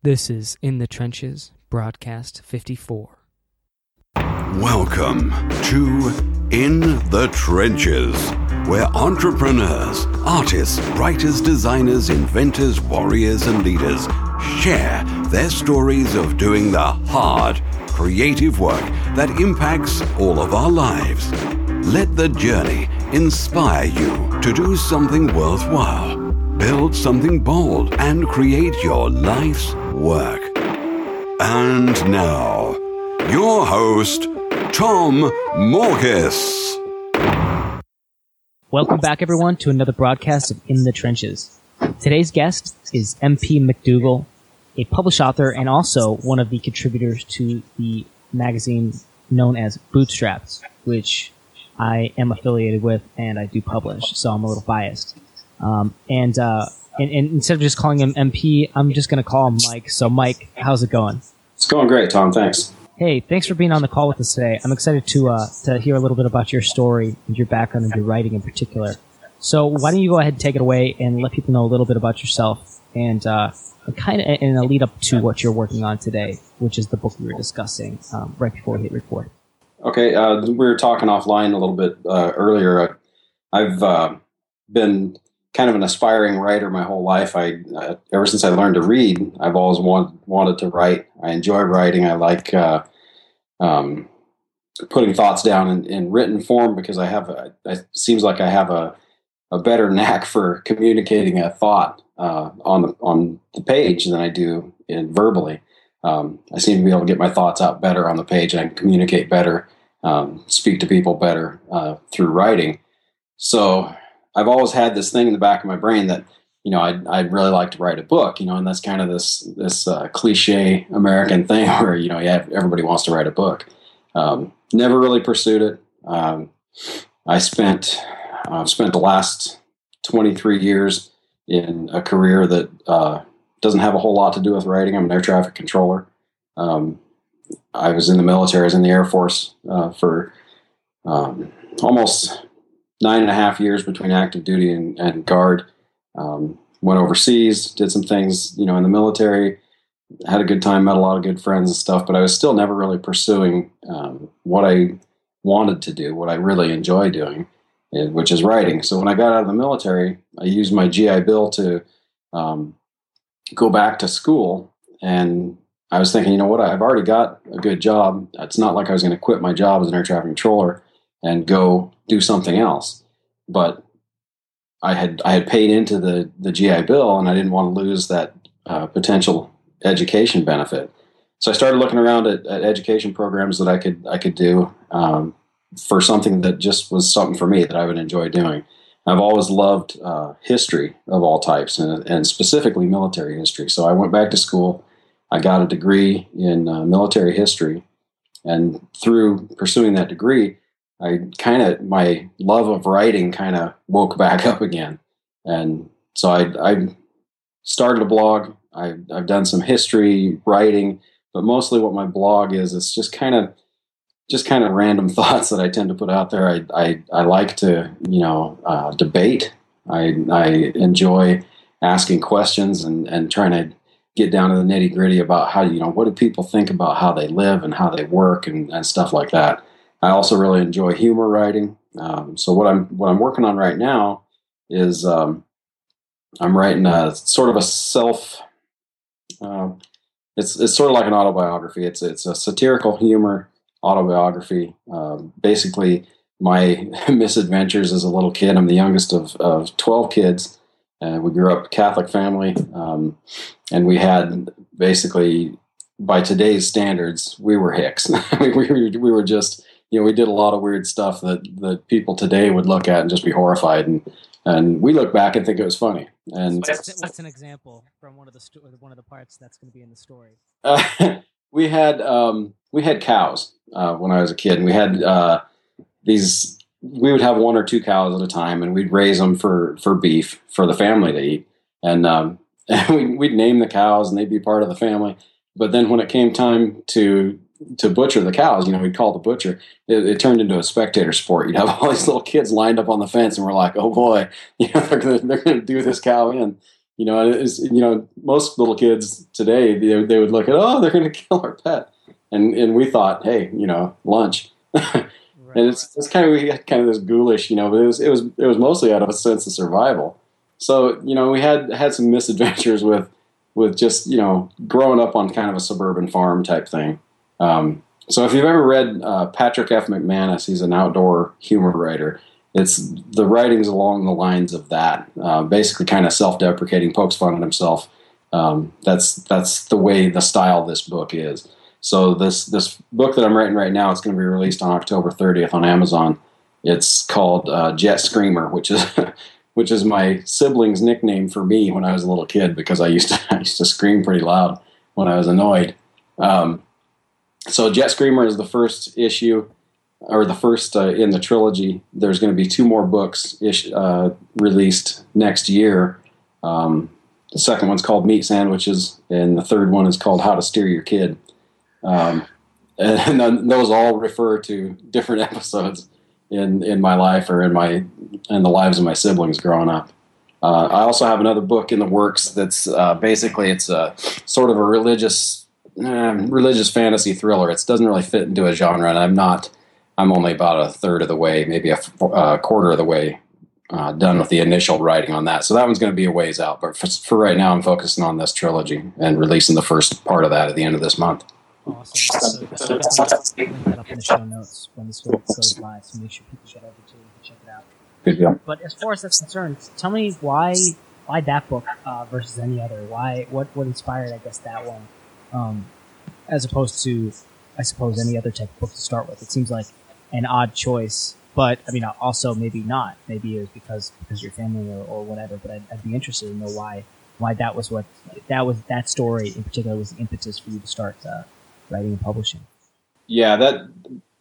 This is In the Trenches, broadcast 54. Welcome to In the Trenches, where entrepreneurs, artists, writers, designers, inventors, warriors, and leaders share their stories of doing the hard, creative work that impacts all of our lives. Let the journey inspire you to do something worthwhile, build something bold, and create your life's work. And now, your host, Tom Morkes. Welcome back, everyone, to another broadcast of In the Trenches. Today's guest is MP MacDougall, a published author and also one of the contributors to the magazine known as Bootstraps, which I am affiliated with and I do publish, so I'm a little biased. Um, and, uh, and, and instead of just calling him MP, I'm just going to call him Mike. So, Mike, how's it going? It's going great, Tom. Thanks. Hey, thanks for being on the call with us today. I'm excited to uh, to hear a little bit about your story and your background and your writing in particular. So, why don't you go ahead and take it away and let people know a little bit about yourself and uh, kind of in a lead up to what you're working on today, which is the book we were discussing um, right before we hit record. Okay, uh, we were talking offline a little bit uh, earlier. I've uh, been kind of an aspiring writer my whole life. I uh, ever since I learned to read, I've always want, wanted to write. I enjoy writing. I like uh, um, putting thoughts down in, in, written form because I have. A, it seems like I have a a better knack for communicating a thought uh, on the on the page than I do in verbally. Um, I seem to be able to get my thoughts out better on the page, and I can communicate better, um, speak to people better uh, through writing. So I've always had this thing in the back of my brain that you know I'd, I'd really like to write a book, you know, and that's kind of this this uh, cliche American thing where you know yeah everybody wants to write a book. Um, never really pursued it. Um, I spent uh, spent the last 23 years in a career that uh, doesn't have a whole lot to do with writing. I'm an air traffic controller. Um, I was in the military. I was in the Air Force uh, for um, almost nine and a half years between active duty and, and guard. Um, went overseas, did some things, you know, in the military. Had a good time, met a lot of good friends and stuff. But I was still never really pursuing um, what I wanted to do, what I really enjoy doing, eh, which is writing. So when I got out of the military, I used my GI Bill to um, go back to school and I was thinking, you know what, I've already got a good job. It's not like I was going to quit my job as an air traffic controller and go do something else. But I had I had paid into the the GI Bill, and I didn't want to lose that uh, potential education benefit. So I started looking around at, at education programs that I could I could do um, for something that just was something for me that I would enjoy doing. I've always loved uh, history of all types, and, and, specifically military history. So I went back to school. I got a degree in uh, military history, and through pursuing that degree, I kind of my love of writing kind of woke back up again, and so I, I started a blog. I, I've done some history writing, but mostly what my blog is, it's just kind of just kind of random thoughts that I tend to put out there. I I, I like to you know uh, debate. I I enjoy asking questions and and trying to get down to the nitty gritty about how you know what do people think about how they live and how they work and, and stuff like that. I also really enjoy humor writing. Um, so what I'm what I'm working on right now is um, I'm writing a sort of a self. Uh, it's it's sort of like an autobiography. It's it's a satirical humor autobiography. Um, basically, my misadventures as a little kid. I'm the youngest of of twelve kids. and we grew up Catholic family, um, and we had basically, by today's standards, we were hicks. we, we, we were just you know, we did a lot of weird stuff that that people today would look at and just be horrified, and and we look back and think it was funny. And what's, what's an example from one of the sto- one of the parts that's going to be in the story? Uh, we had um, we had cows uh, when I was a kid, and we had uh, these. We would have one or two cows at a time, and we'd raise them for for beef for the family to eat, and um, and we'd name the cows, and they'd be part of the family. But then when it came time to to butcher the cows. You know, we'd call the butcher. It, it, turned into a spectator sport. You'd have all these little kids lined up on the fence, and we're like, "Oh boy, you know, they're going to do this cow in." You know, is you know most little kids today they, they would look at oh they're going to kill our pet, and and we thought hey you know lunch. and it's, it's kind of we had kind of this ghoulish, you know, but it was it was it was mostly out of a sense of survival. So you know we had had some misadventures with with just you know growing up on kind of a suburban farm type thing. Um, so if you've ever read uh, Patrick F. McManus, he's an outdoor humor writer. It's the writings along the lines of that, uh, basically kind of self-deprecating, pokes fun at himself. Um, that's that's the way the style this book is. So this this book that I'm writing right now, it's going to be released on October 30th on Amazon. It's called uh, Jet Screamer, which is which is my sibling's nickname for me when I was a little kid because I used to I used to scream pretty loud when I was annoyed. Um, so Jet Screamer is the first issue or the first uh, in the trilogy. There's going to be two more books ish, uh, released next year. Um, the second one's called Meat Sandwiches, and the third one is called How to Steer Your Kid. Um, and, those all refer to different episodes in in my life or in my in the lives of my siblings growing up. Uh, I also have another book in the works that's uh, basically it's a sort of a religious uh, religious fantasy thriller. It doesn't really fit into a genre, and I'm not. I'm only about a third of the way, maybe a, a quarter of the way uh, done with the initial writing on that. So that one's going to be a ways out. But for, for right now, I'm focusing on this trilogy and releasing the first part of that at the end of this month. Awesome. So, so link that up in the show notes when this goes live. So make sure people should over to check it out. Good deal. But as far as that's concerned, tell me why why that book uh, versus any other? Why what what inspired I guess that one, um, as opposed to I suppose any other type of book to start with. It seems like an odd choice, but I mean also maybe not. Maybe it was because because your family or, or whatever. But I'd, I'd be interested to know why why that was what that was that story in particular was the impetus for you to start uh, writing and publishing? Yeah, that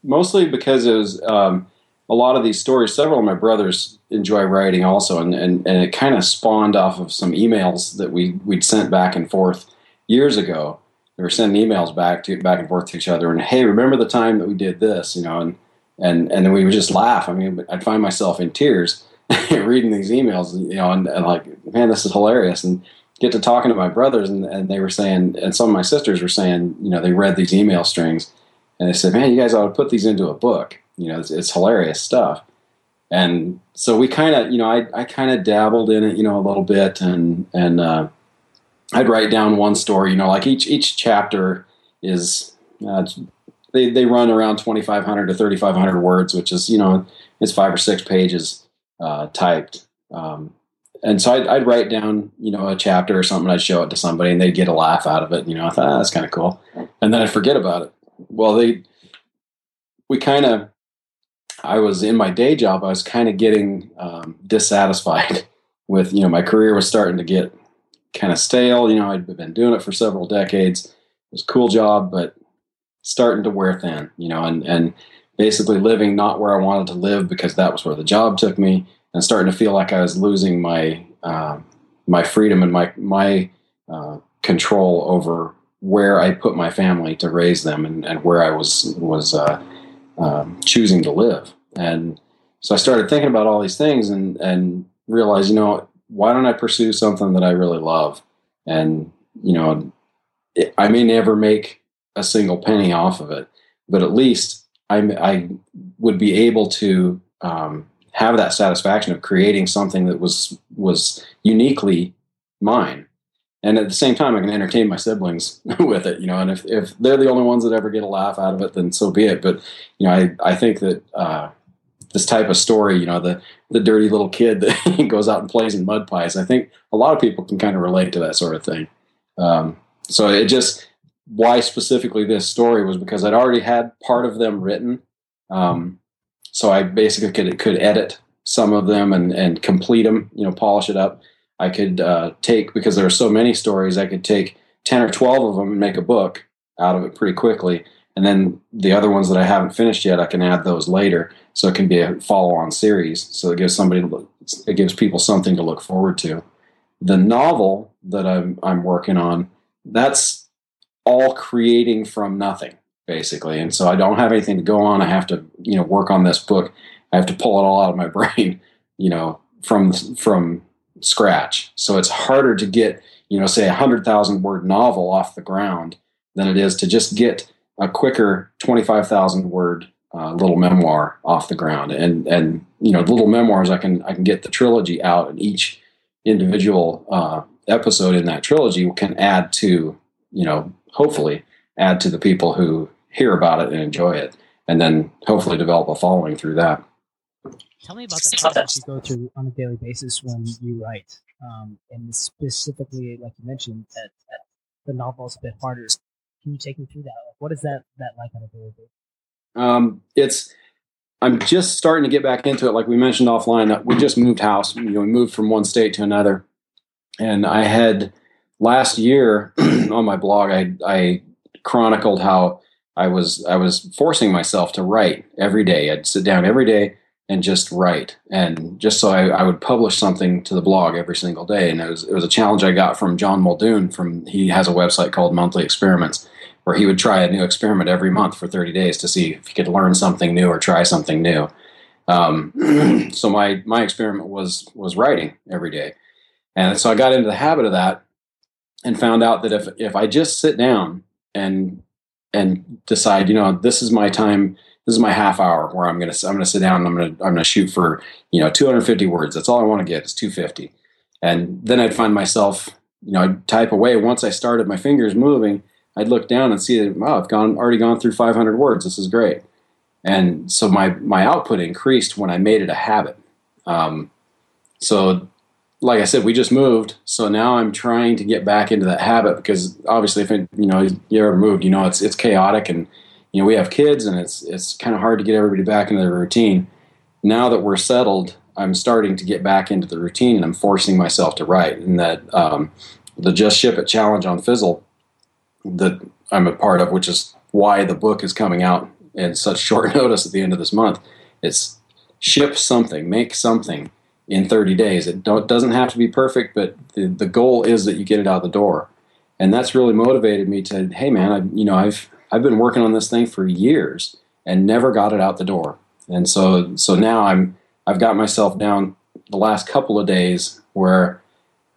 mostly because it was um, a lot of these stories. Several of my brothers enjoy writing also, and, and, and it kind of spawned off of some emails that we we'd sent back and forth years ago. We were sending emails back to back and forth to each other, and hey, remember the time that we did this, you know, and and and then we would just laugh. I mean, I'd find myself in tears reading these emails, you know, and, and like, man, this is hilarious, and get to talking to my brothers, and, and they were saying, and some of my sisters were saying, you know, they read these email strings, and they said, man, you guys ought to put these into a book. You know, it's, it's hilarious stuff. And so we kind of, you know, I, I kind of dabbled in it, you know, a little bit, and and uh, I'd write down one story. You know, like each each chapter is uh, they they run around twenty five hundred to thirty five hundred words, which is you know it's five or six pages uh, typed. Um, and so I'd, I'd, write down, you know, a chapter or something. I'd show it to somebody, and they'd get a laugh out of it. You know, I thought ah, that's kind of cool, and then I'd forget about it. Well, they, we kind of, I was in my day job. I was kind of getting um, dissatisfied with, you know, my career was starting to get kind of stale. You know, I'd been doing it for several decades. It was a cool job, but starting to wear thin. You know, and and basically living not where I wanted to live because that was where the job took me and starting to feel like I was losing my uh, my freedom and my my uh, control over where I put my family to raise them and, and where I was was uh, um, choosing to live. And so I started thinking about all these things and and realized, you know, why don't I pursue something that I really love? And you know, it, I may never make a single penny off of it, but at least I, I would be able to um, have that satisfaction of creating something that was was uniquely mine and at the same time i can entertain my siblings with it you know and if, if they're the only ones that ever get a laugh out of it then so be it but you know i, I think that uh, this type of story you know the the dirty little kid that goes out and plays in mud pies i think a lot of people can kind of relate to that sort of thing um, so it just why specifically this story was because i'd already had part of them written um, so I basically could could edit some of them and and complete them, you know, polish it up. I could uh, take because there are so many stories. I could take ten or twelve of them and make a book out of it pretty quickly. And then the other ones that I haven't finished yet, I can add those later, so it can be a follow-on series. So it gives somebody, it gives people something to look forward to. The novel that I'm I'm working on, that's all creating from nothing basically. And so I don't have anything to go on. I have to, you know, work on this book. I have to pull it all out of my brain, you know, from from scratch. So it's harder to get, you know, say a hundred thousand word novel off the ground than it is to just get a quicker twenty five thousand word uh, little memoir off the ground. And and you know, little memoirs, I can I can get the trilogy out, and each individual uh, episode in that trilogy can add to you know, hopefully add to the people who hear about it and enjoy it, and then hopefully develop a following through that. Tell me about the process you go through on a daily basis when you write, um, and specifically, like you mentioned, that, that the novel is a bit harder. Can you take me through that? Like, what is that that like on a daily basis? Um, it's I'm just starting to get back into it. Like we mentioned offline, we just moved house. You know, we moved from one state to another, and I had last year on my blog, I, I chronicled how I was I was forcing myself to write every day. I'd sit down every day and just write, and just so I, I would publish something to the blog every single day. And it was it was a challenge I got from John Muldoon. From he has a website called Monthly Experiments, where he would try a new experiment every month for 30 days to see if he could learn something new or try something new. Um, so my my experiment was was writing every day, and so I got into the habit of that and found out that if if I just sit down and and decide, you know, this is my time, this is my half hour where I'm gonna I'm gonna sit down and I'm gonna I'm gonna shoot for you know 250 words. That's all I want to get is 250, and then I'd find myself, you know, I'd type away. Once I started my fingers moving, I'd look down and see that I've gone already gone through 500 words. This is great, and so my my output increased when I made it a habit. Um, so like I said, we just moved, so now I'm trying to get back into that habit because obviously, if it, you know you ever moved, you know it's it's chaotic, and you know we have kids, and it's it's kind of hard to get everybody back into their routine. Now that we're settled, I'm starting to get back into the routine, and I'm forcing myself to write. And that um, the Just Ship It challenge on Fizzle that I'm a part of, which is why the book is coming out in such short notice at the end of this month. It's ship something, make something in 30 days. It doesn't have to be perfect, but the, the goal is that you get it out the door. And that's really motivated me to, hey man, I, you know, I've I've been working on this thing for years and never got it out the door. And so so now I'm I've got myself down the last couple of days where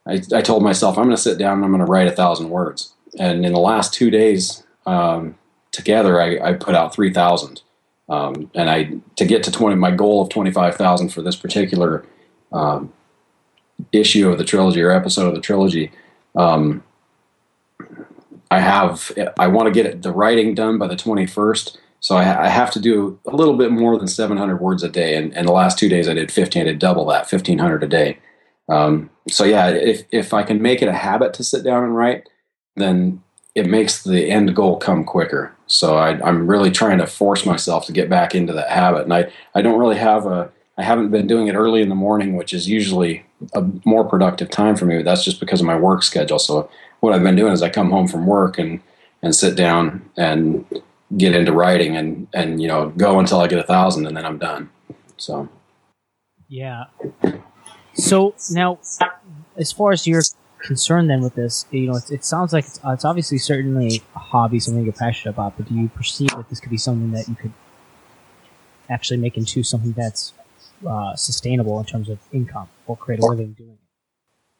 I, I told myself I'm going to sit down and I'm going to write a thousand words. And in the last two days um, together, I, I put out three thousand. Um, and I to get to twenty, my goal of twenty five thousand for this particular um, issue of the trilogy or episode of the trilogy. Um, I have I want to get the writing done by the 21st. So I, I, have to do a little bit more than 700 words a day. And, and the last two days I did 15, I did double that, 1500 a day. Um, so yeah, if, if I can make it a habit to sit down and write, then it makes the end goal come quicker. So I, am really trying to force myself to get back into that habit. And I, I don't really have a, I haven't been doing it early in the morning, which is usually a more productive time for me. but That's just because of my work schedule. So what I've been doing is I come home from work and and sit down and get into writing and and you know go until I get a thousand and then I'm done. So yeah. So now, as far as you're concerned, then with this, you know, it, it sounds like it's, uh, it's obviously certainly a hobby, something you're passionate about. But do you perceive that this could be something that you could actually make into something that's uh, sustainable in terms of income or create a living doing it?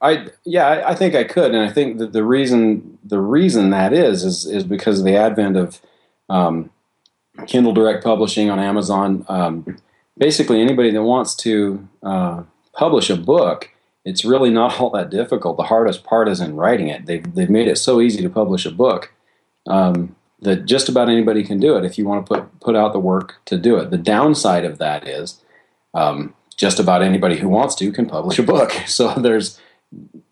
I yeah, I, I, think I could, and I think that the reason the reason that is is is because of the advent of um, Kindle Direct Publishing on Amazon. Um, basically, anybody that wants to uh, publish a book, it's really not all that difficult. The hardest part is in writing it. They've they've made it so easy to publish a book um, that just about anybody can do it if you want to put put out the work to do it. The downside of that is um, just about anybody who wants to can publish a book. So there's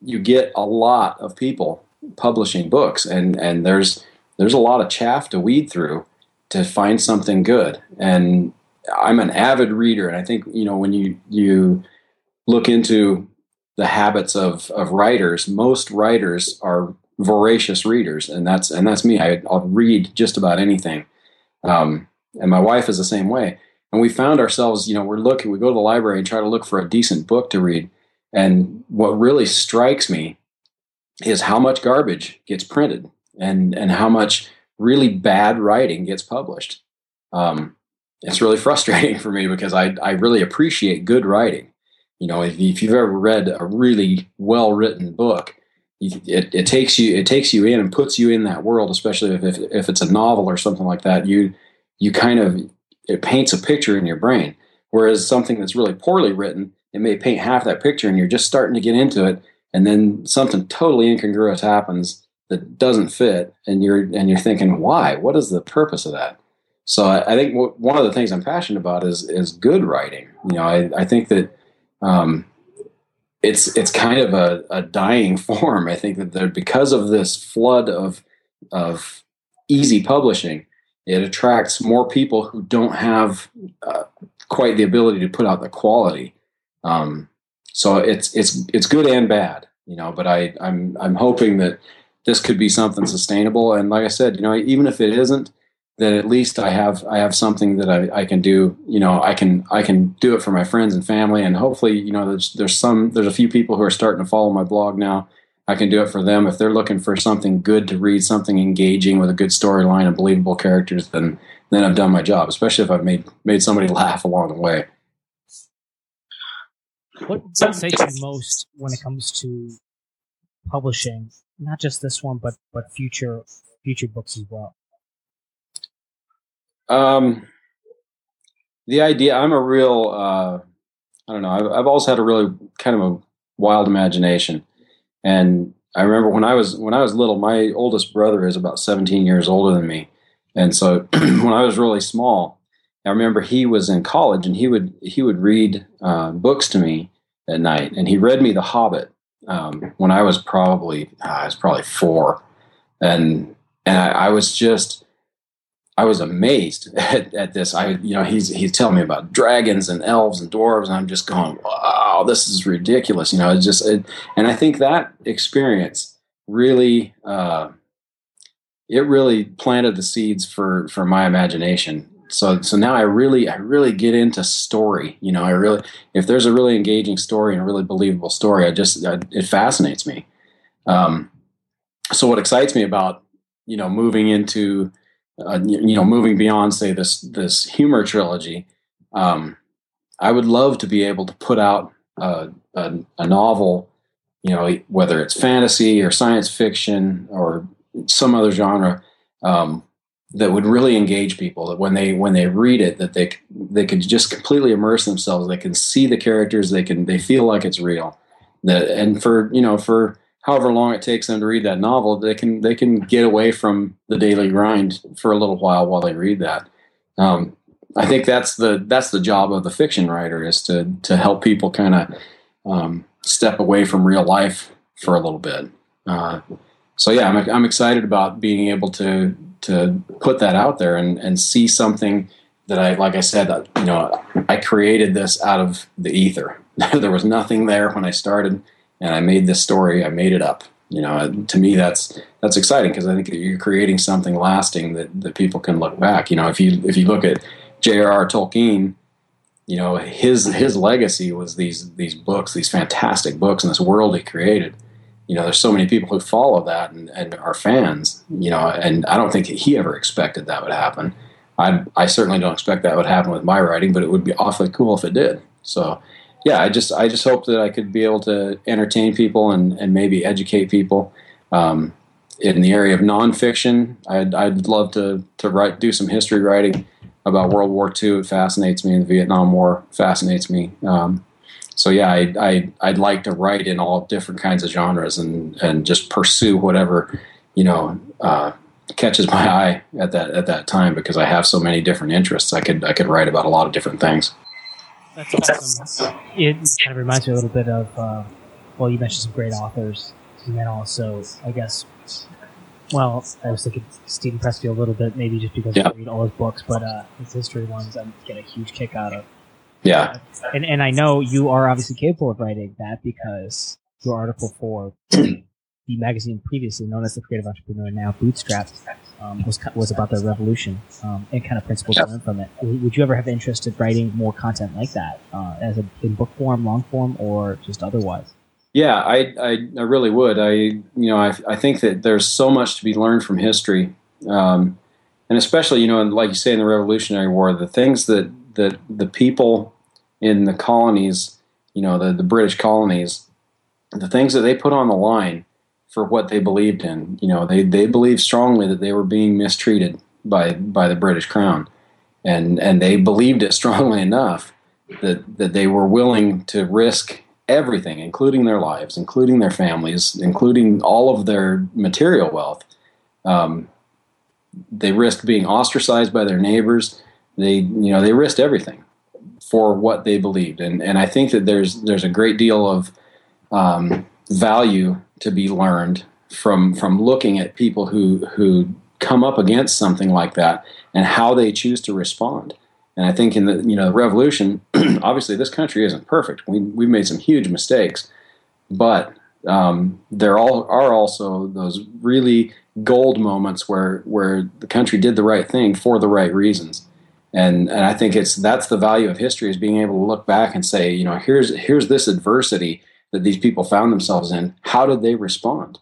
you get a lot of people publishing books, and and there's there's a lot of chaff to weed through to find something good. And I'm an avid reader, and I think you know when you you look into the habits of of writers, most writers are voracious readers, and that's and that's me. I, will read just about anything, um, and my wife is the same way. And we found ourselves you know we're looking we go to the library and try to look for a decent book to read. And what really strikes me is how much garbage gets printed and and how much really bad writing gets published. Um, it's really frustrating for me because I, I really appreciate good writing You know, if, if you've ever read a really well written book, it, it takes you it takes you in and puts you in that world, especially if, if, if it's a novel or something like that. You you kind of it paints a picture in your brain. Whereas something that's really poorly written, it may paint half that picture, and you're just starting to get into it, and then something totally incongruous happens that doesn't fit, and you're and you're thinking, why? What is the purpose of that? So I, I think w- one of the things I'm passionate about is is good writing. You know, I, I think that um, it's it's kind of a, a dying form. I think that because of this flood of of easy publishing, it attracts more people who don't have uh, quite the ability to put out the quality. Um, so it's it's it's good and bad, you know. But I I'm I'm hoping that this could be something sustainable. And like I said, you know, even if it isn't, then at least I have I have something that I, I can do. You know, I can I can do it for my friends and family, and hopefully, you know, there's there's some there's a few people who are starting to follow my blog now. I can do it for them if they're looking for something good to read, something engaging with a good storyline and believable characters. Then then I've done my job. Especially if I've made made somebody laugh along the way. What excites you most when it comes to publishing? Not just this one, but but future future books as well. Um, the idea. I'm a real. Uh, I don't know. I've, I've always had a really kind of a wild imagination, and I remember when I was when I was little. My oldest brother is about 17 years older than me, and so when I was really small, I remember he was in college and he would he would read uh, books to me at night, and he read me The Hobbit um, when I was probably uh, I was probably four, and and I, I was just I was amazed at, at, this. I, you know, he's he's telling me about dragons and elves and dwarves, and I'm just going, "Wow, this is ridiculous!" You know, it's just, it, and I think that experience really, uh, it really planted the seeds for for my imagination. So, so now I really, I really get into story. You know, I really, if there's a really engaging story and a really believable story, I just, I, it fascinates me. Um, so, what excites me about, you know, moving into uh, you know, moving beyond say this this humor trilogy, um, I would love to be able to put out a, a, a, novel, you know, whether it's fantasy or science fiction or some other genre, um, that would really engage people. That when they when they read it, that they they could just completely immerse themselves. They can see the characters. They can they feel like it's real. That and for you know for however long it takes them to read that novel, they can they can get away from the daily grind for a little while while they read that. Um, I think that's the that's the job of the fiction writer is to to help people kind of um, step away from real life for a little bit. Uh, so yeah, I'm I'm excited about being able to to put that out there and and see something that I like I said you know I created this out of the ether. there was nothing there when I started and I made this story. I made it up. You know, to me, that's that's exciting because I think you're creating something lasting that, that people can look back. You know, if you if you look at J.R.R. Tolkien, you know his his legacy was these these books, these fantastic books, and this world he created. You know, there's so many people who follow that and, and are fans. You know, and I don't think he ever expected that would happen. I I certainly don't expect that would happen with my writing, but it would be awfully cool if it did. So yeah, I just I just hope that I could be able to entertain people and, and maybe educate people. Um, in the area of nonfiction, I'd, I'd love to to write do some history writing about World War II. It fascinates me, and the Vietnam War fascinates me. Um, so yeah, I, I I'd like to write in all different kinds of genres and and just pursue whatever you know uh, catches my eye at that at that time because I have so many different interests. I could I could write about a lot of different things. That's awesome. It kind of reminds me a little bit of, uh, well, you mentioned some great authors, and then also, I guess, well, I was thinking Steven Pressfield a little bit, maybe just because yeah. I read all his books, but uh, his history ones I get a huge kick out of. Yeah. And, and I know you are obviously capable of writing that because your article for the magazine previously known as the Creative Entrepreneur, now Bootstrapped, um, was was about the revolution um, and kind of principles yep. learned from it. Would you ever have interest in writing more content like that, uh, as a in book form, long form, or just otherwise? Yeah, I, I, I really would. I you know I, I think that there's so much to be learned from history, um, and especially you know like you say in the Revolutionary War, the things that that the people in the colonies you know, the, the British colonies, the things that they put on the line for what they believed in. You know, they, they believed strongly that they were being mistreated by by the British Crown, and and they believed it strongly enough that that they were willing to risk everything, including their lives, including their families, including all of their material wealth. Um, they risked being ostracized by their neighbors. They you know they risked everything for what they believed, and and I think that there's there's a great deal of um, value to be learned from from looking at people who who come up against something like that and how they choose to respond. And I think in the you know the revolution, obviously this country isn't perfect. We we've made some huge mistakes, but um, there all are also those really gold moments where where the country did the right thing for the right reasons. And and I think it's that's the value of history is being able to look back and say, you know, here's here's this adversity that these people found themselves in. How did they respond?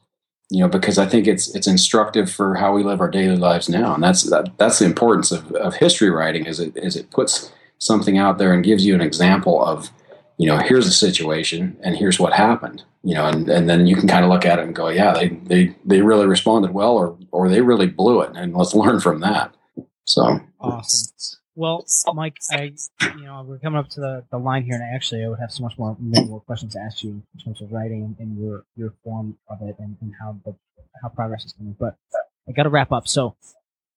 you know because i think it's it's instructive for how we live our daily lives now and that's that, that's the importance of, of history writing is it is it puts something out there and gives you an example of you know here's a situation and here's what happened you know and, and then you can kind of look at it and go yeah they they they really responded well or or they really blew it and let's learn from that so awesome well, Mike, I you know we're coming up to the, the line here, and I actually I would have so much more many more questions to ask you in terms of writing and, your your form of it and, and how the how progress is coming. But I got to wrap up. So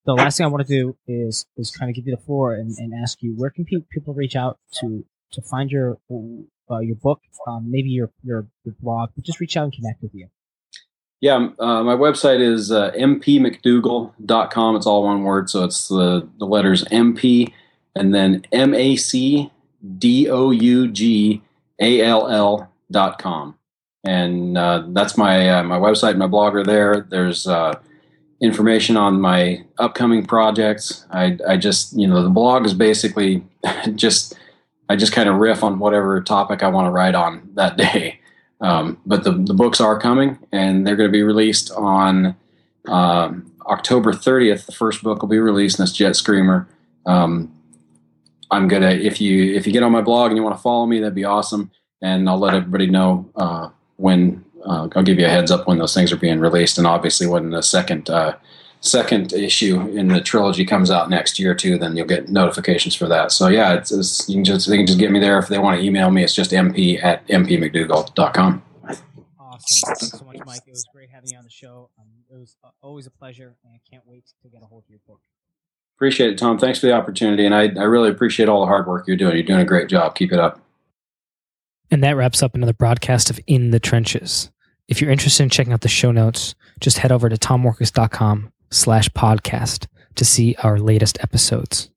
the last thing I want to do is is kind of give you the floor and, and ask you where can pe- people reach out to to find your uh, your book, um, maybe your, your your blog, but just reach out and connect with you. Yeah, uh, my website is uh, mpmacdougall.com. It's all one word, so it's the, the letters MP and then M A C D O U G A L L dot com. And uh, that's my uh, my website, my blogger there. There's uh, information on my upcoming projects. I, I just, you know, the blog is basically just, I just kind of riff on whatever topic I want to write on that day. Um, but the, the books are coming and they're going to be released on um, October 30th. The first book will be released, and that's Jet Screamer. Um, I'm gonna if you if you get on my blog and you want to follow me, that'd be awesome, and I'll let everybody know uh, when uh, I'll give you a heads up when those things are being released, and obviously when the second uh, second issue in the trilogy comes out next year too, then you'll get notifications for that. So yeah, it's, it's, you can just they can just get me there if they want to email me. It's just mp at mpmacdougall.com. Awesome. Thanks so much, Mike. It was great having you on the show. Um, it was always a pleasure, and I can't wait to get a hold of your book. Appreciate it, Tom. Thanks for the opportunity, and I, I really appreciate all the hard work you're doing. You're doing a great job. Keep it up. And that wraps up another broadcast of In the Trenches. If you're interested in checking out the show notes, just head over to tommorkes.com slash podcast to see our latest episodes.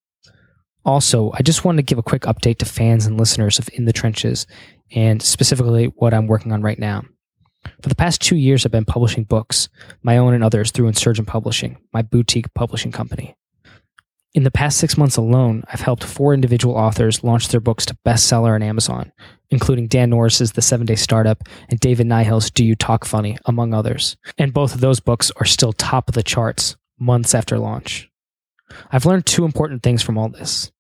Also, I just wanted to give a quick update to fans and listeners of In the Trenches and specifically what I'm working on right now. For the past two years, I've been publishing books, my own and others, through Insurgent Publishing, my boutique publishing company. In the past six months alone, I've helped four individual authors launch their books to bestseller on Amazon, including Dan Norris's The Seven Day Startup and David Nihill's Do You Talk Funny, among others. And both of those books are still top of the charts months after launch. I've learned two important things from all this.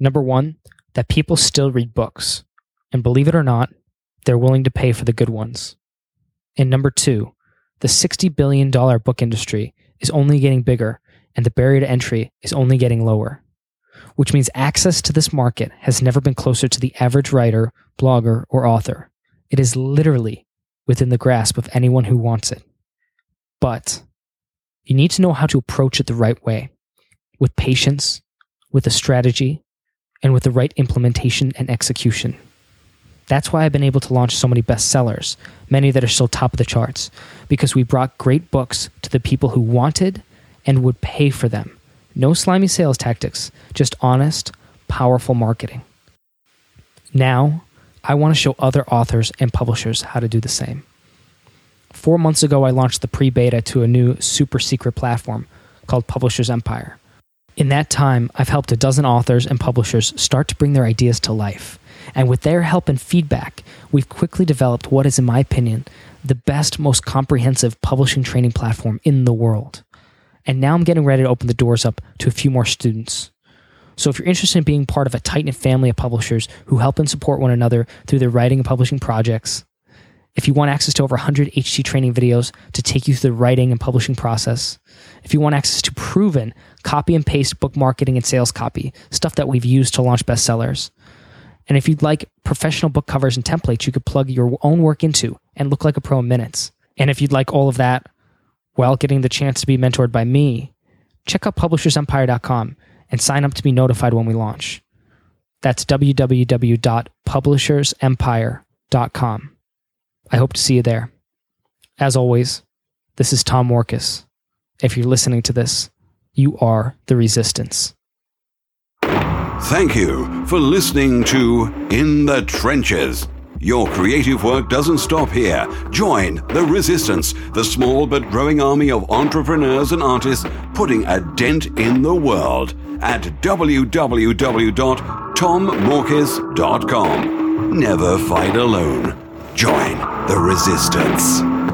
Number one, that people still read books, and believe it or not, they're willing to pay for the good ones. And number two, the $60 billion book industry is only getting bigger and the barrier to entry is only getting lower, which means access to this market has never been closer to the average writer, blogger, or author. It is literally within the grasp of anyone who wants it. But you need to know how to approach it the right way with patience, with a strategy, and with the right implementation and execution. That's why I've been able to launch so many bestsellers, many that are still top of the charts, because we brought great books to the people who wanted and would pay for them. No slimy sales tactics, just honest, powerful marketing. Now, I want to show other authors and publishers how to do the same. Four months ago, I launched the pre beta to a new super secret platform called Publishers Empire. In that time, I've helped a dozen authors and publishers start to bring their ideas to life. And with their help and feedback, we've quickly developed what is, in my opinion, the best, most comprehensive publishing training platform in the world. And now I'm getting ready to open the doors up to a few more students. So if you're interested in being part of a tight knit family of publishers who help and support one another through their writing and publishing projects, if you want access to over 100 HD training videos to take you through the writing and publishing process, if you want access to proven copy and paste book marketing and sales copy, stuff that we've used to launch bestsellers, and if you'd like professional book covers and templates you could plug your own work into and look like a pro in minutes, and if you'd like all of that while getting the chance to be mentored by me, check out publishersempire.com and sign up to be notified when we launch. That's www.publishersempire.com. I hope to see you there. As always, this is Tom Morkes. If you're listening to this, you are the resistance. Thank you for listening to In the Trenches. Your creative work doesn't stop here. Join the Resistance, the small but growing army of entrepreneurs and artists putting a dent in the world at www.tommorkes.com. Never fight alone. Join the Resistance.